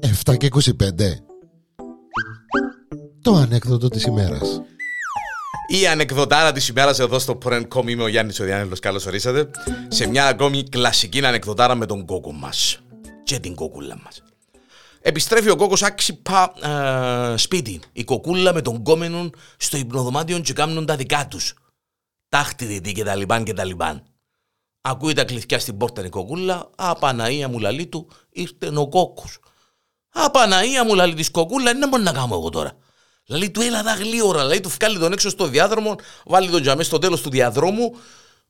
Εφτά και 25 Το ανέκδοτο της ημέρας Η ανεκδοτάρα της ημέρας εδώ στο Prank.com είμαι ο Γιάννης Οδιάνελο. Καλώς ορίσατε σε μια ακόμη κλασική ανεκδοτάρα με τον κόκο μας και την κοκούλα μας. Επιστρέφει ο κόκος άξιπα ε, σπίτι. Η κοκούλα με τον κόμενο στο υπνοδωμάτιο και κάνουν τα δικά τους. Τάχτη διτή και τα λιμπάν και τα λιμπάν. Ακούει τα κλειδιά στην πόρτα η κοκούλα. Απαναία μου λαλή του ήρθε ο κόκο. Απαναία μου λαλή της κοκούλα, είναι μπορεί να κάνω εγώ τώρα; Λέει του έλα δα γλύωρα, λέει του φκάλει τον έξω στο διάδρομο, βάλει τον τζαμέ στο τέλος του διαδρόμου.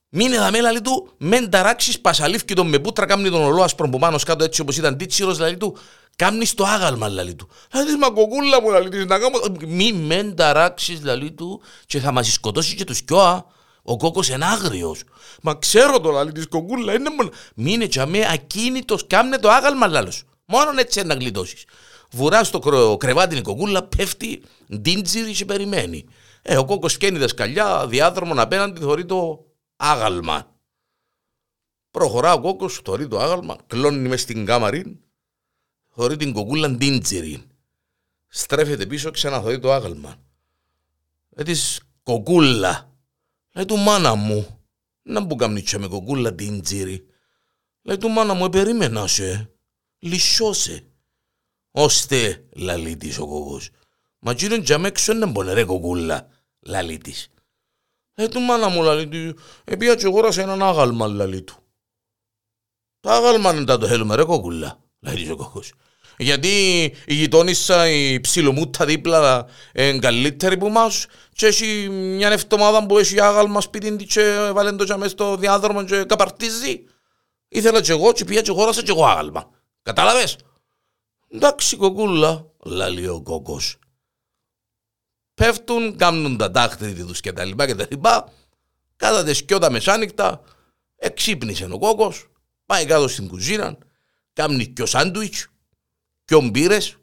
Μείνε δα μέλα, λέει του, μεν ταράξει, πασαλήφκει τον με πούτρα, κάμνει τον ολό άσπρο που πάνω κάτω έτσι όπως ήταν τίτσιρο, λέει του, κάμνεις το άγαλμα, λέει του. Λέει μα κοκούλα μου, λέει του, να κάνω. Μη μεν ταράξει, λέει του, και θα μας σκοτώσει και τους κιόα. Ο κόκο είναι άγριος. Μα ξέρω το λαλί της κοκούλα, είναι μόνο. Μείνε τζαμέ ακίνητος, κάμνε το άγαλμα, λάλος. Μόνο έτσι να γλιτώσεις. Βουράς στο κρεβάτι η κοκούλα, πέφτει, ντίντζιρι και περιμένει. Ε, ο κόκκος σκένει δασκαλιά, διάδρομον απέναντι, θωρεί το άγαλμα. Προχωρά ο κόκκος, θωρεί το άγαλμα, κλώνει μες στην κάμαρη, θωρεί την κοκούλα ντίντζιρι. Στρέφεται πίσω, ξαναθωρεί το άγαλμα. Ε, της κοκούλα. Λέει του μάνα μου, να μπου καμνίτσα με κοκούλα ντίντζιρι. Λέει του μάνα μου, ε, περίμενα σε, λυσσώσε. Ωστε, λαλεί της ο κοκός. Μα κύριον τζαμέ έξω να μπορεί ρε κοκούλα, λαλεί της. Ε, του μάνα μου λαλεί του, επία και αγόρασε έναν άγαλμα, λαλεί του. Το άγαλμα δεν τα το θέλουμε ρε κοκούλα, λαλεί της ο κοκός. Γιατί η γειτόνισσα, η ψιλομούτα δίπλα είναι καλύτερη που μας και έχει μια εβδομάδα που έχει άγαλμα σπίτι της και βάλει το τζαμέ στο διάδρομο και καπαρτίζει. Ήθελα και εγώ και πήγα και αγόρασα και εγώ άγαλμα. Κατάλαβες; Εντάξει κοκούλα, λέει ο κόκκος. Πέφτουν, κάνουν τα τάχτη τους και τα λοιπά και τα λοιπά. Κάτα τε σκιώτα μεσάνυχτα, εξύπνησε ο κόκκος, πάει κάτω στην κουζίνα, κάνει και ο σάντουιτς, και ο μπύρες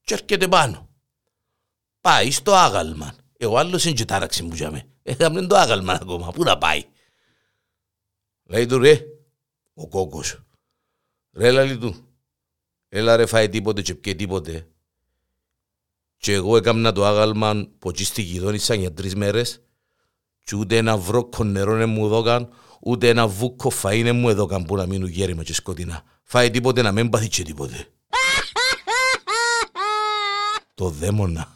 και έρχεται πάνω. Πάει στο άγαλμα. Εγώ άλλος είναι και τάραξη μου τζάμε. Έκαμε το άγαλμα ακόμα. Πού να πάει; Λέει του ρε, ο κόκκος. Ρε λέει του, Έλα ρε φάει τίποτε και πιέ τίποτε. Και εγώ έκανα το άγαλμα που εκεί στη γειτόνισσα για τρεις μέρες και ούτε ένα βρόκο νερό δεν μου έδωκαν, ούτε ένα βούκο φαΐ δεν μου έδωκαν που να μείνουν γέρημα και σκοτεινά. Φάει τίποτε να μην πάθει και τίποτε. το δαίμονα.